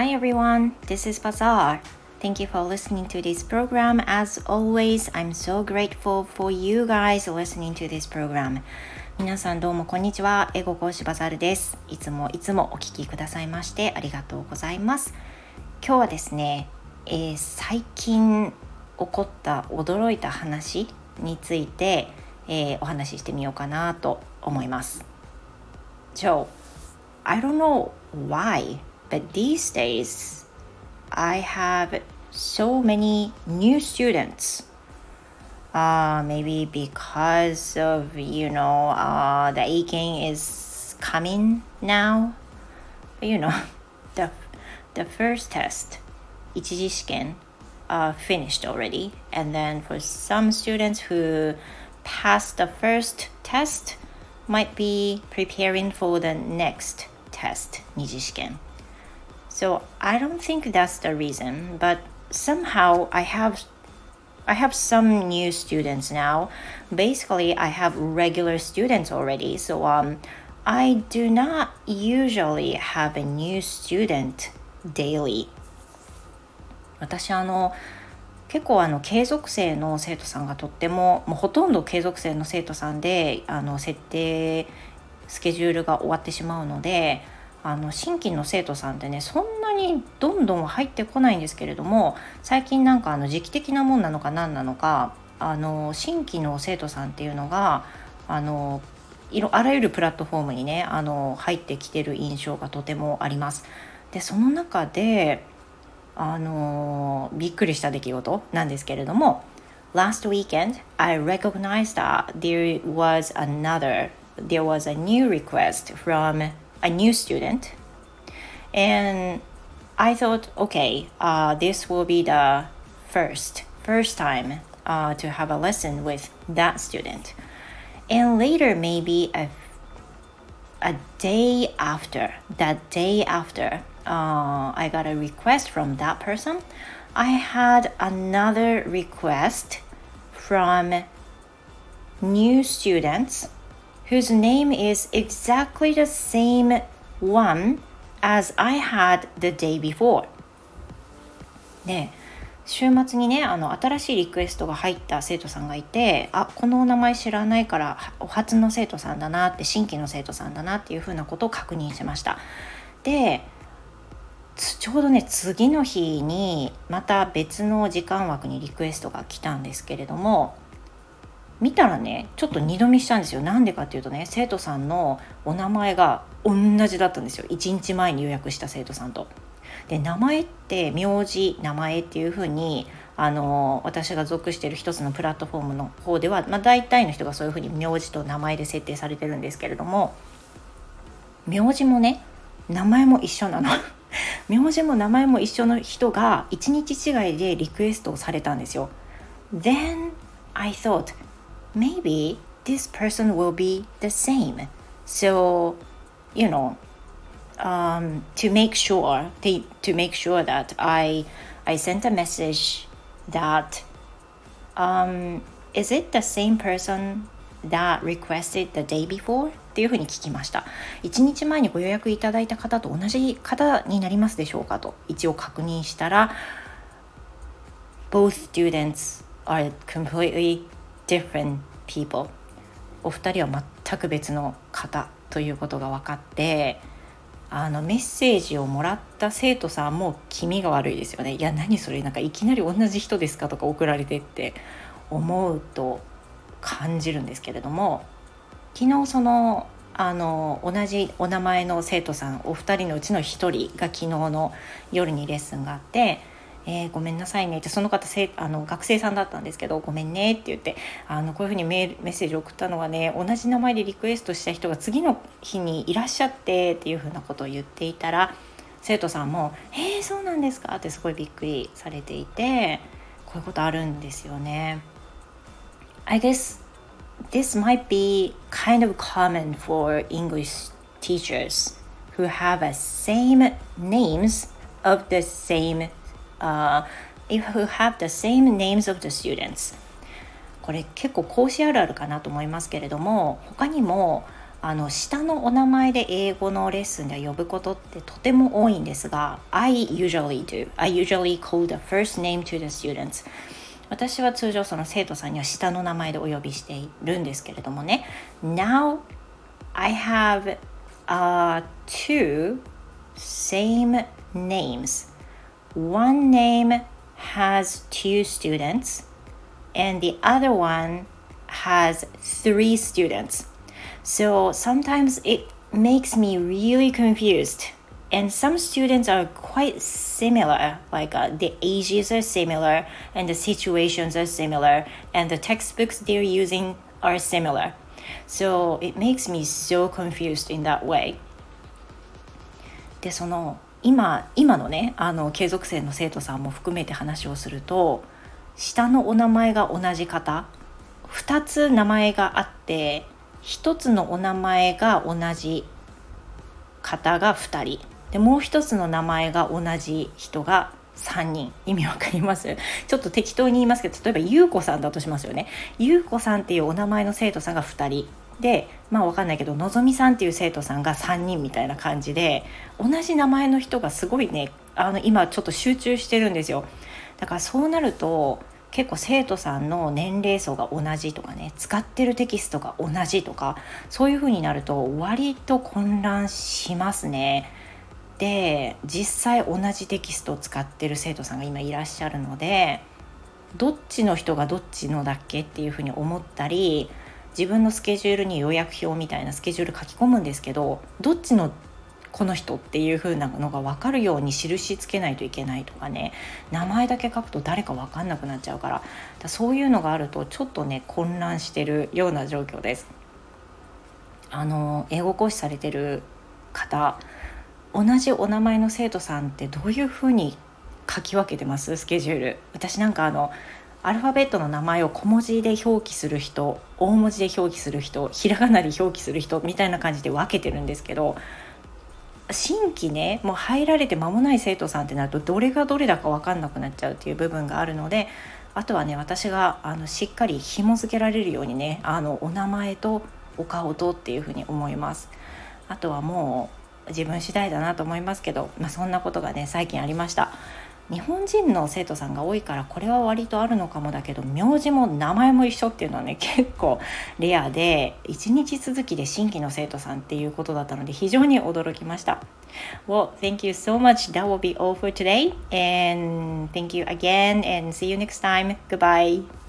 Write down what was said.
Hi everyone, this is Bazaar. Thank you for listening to this program. As always, I'm so grateful for you guys listening to this program. 皆さんどうもこんにちは。英語講師バザールです。いつもいつもお聞きくださいましてありがとうございます。今日はですね、えー、最近起こった驚いた話について、えー、お話ししてみようかなと思います。So, I don't know why But these days, I have so many new students. Uh, maybe because of you know uh, the aching is coming now. But, you know, the the first test, 一次試験 uh, finished already, and then for some students who passed the first test, might be preparing for the next test, 二次試験 So I don't think that's the reason, but somehow I have I have some new students now. Basically, I have regular students already. So um I do not usually have a new student daily. 私あの結構あの継続生の生徒さんがとってももうほとんど継続生の生徒さんであの設定スケジュールが終わってしまうのであの新規の生徒さんってねそんなにどんどん入ってこないんですけれども最近なんかあの時期的なもんなのか何なのかあの新規の生徒さんっていうのがあのいろあらゆるプラットフォームにねあの入ってきてる印象がとてもあります。でその中であのびっくりした出来事なんですけれども Last weekend I recognized that there was another there was a new request from a new student. And I thought okay uh, this will be the first first time uh, to have a lesson with that student. And later maybe a, a day after that day after uh, I got a request from that person. I had another request from new students whose name is exactly the same one as I had the day before. で、週末にね、あの新しいリクエストが入った生徒さんがいて、あ、このお名前知らないからお初の生徒さんだなって、新規の生徒さんだなっていうふうなことを確認しました。で、ちょうどね次の日にまた別の時間枠にリクエストが来たんですけれども見たらねちょっと二度見したんですよなんでかっていうとね生徒さんのお名前が同じだったんですよ1日前に予約した生徒さんと。で名前って名字名前っていうふうにあの私が属している一つのプラットフォームの方では、まあ、大体の人がそういうふうに名字と名前で設定されてるんですけれども名字もね名前も一緒なの 名字も名前も一緒の人が1日違いでリクエストをされたんですよ。Then I thought maybe this person will be the same. So, you know, um, to make sure to, to make sure that I I sent a message that um, is it the same person that requested the day before? っていうふうに聞きました1日前にご予約いただいた方と同じ方になりますでしょうかと一応確認したら both students are completely different people. お二人は全く別の方ということが分かってあのメッセージをもらった生徒さんも気味が悪いですよね。いや何それなんかいきなり同じ人ですかとか送られてって思うと感じるんですけれども昨日そのあの同じお名前の生徒さんお二人のうちの1人が昨日の夜にレッスンがあってえー、ごめんなさいねってその方せあの学生さんだったんですけどごめんねって言ってあのこういうふうにメールメッセージを送ったのはね同じ名前でリクエストした人が次の日にいらっしゃってっていうふうなことを言っていたら生徒さんも「えー、そうなんですか?」ってすごいびっくりされていてこういうことあるんですよね。I guess this might be kind of common for English teachers who have a same names of the same uh, if who have the same names of the students これ結構講師あるあるかなと思いますけれども他にもあの下のお名前で英語のレッスンで呼ぶことってとても多いんですが I usually do I usually call the first name to the students 私は通常その生徒さんには下の名前でお呼びしているんですけれどもね Now I have、uh, two same names one name has two students and the other one has three students So sometimes it makes me really confused. And some students are quite similar, like uh, the ages are similar, and the situations are similar, and the textbooks they're using are similar. So it makes me so confused in that way. で、その 今今のねあの継続生の生徒さんも含めて話をすると下のお名前が同じ方2つ名前があって一つのお名前が同じ方が2人でもう一つの名前が同じ人が3人。意味わかります？ちょっと適当に言いますけど例えばゆうこさんだとしますよね。ゆうこさんっていうお名前の生徒さんが2人。でまあわかんないけどのぞみさんっていう生徒さんが3人みたいな感じで同じ名前の人がすごいねあの今ちょっと集中してるんですよだからそうなると結構生徒さんの年齢層が同じとかね使ってるテキストが同じとかそういう風になると割と混乱しますね。で実際同じテキストを使ってる生徒さんが今いらっしゃるのでどっちの人がどっちのだっけっていうふうに思ったり自分のスケジュールに予約表みたいなスケジュール書き込むんですけどどっちのこの人っていう風なのが分かるように印つけないといけないとかね名前だけ書くと誰か分かんなくなっちゃうからだそういうのがあるとちょっとね混乱してるような状況です。あの英語講師されてる方同じお名前の生徒さんってどういう風に書き分けてます？スケジュール私なんかあのアルファベットの名前を小文字で表記する人大文字で表記する人ひらがなで表記する人みたいな感じで分けてるんですけど新規ねもう入られて間もない生徒さんってなるとどれがどれだか分かんなくなっちゃうっていう部分があるのであとはね私があのしっかり紐付けられるようにねあのお名前とお顔とっていうふうに思います。あとはもう自分次第だなと思いますけど、まあ、そんなことがね最近ありました。日本人の生徒さんが多いからこれは割とあるのかもだけど名字も名前も一緒っていうのはね結構レアで1日続きで新規の生徒さんっていうことだったので非常に驚きました。Well, thank you so much. That will be all for today. And thank you again and see you next time. Goodbye.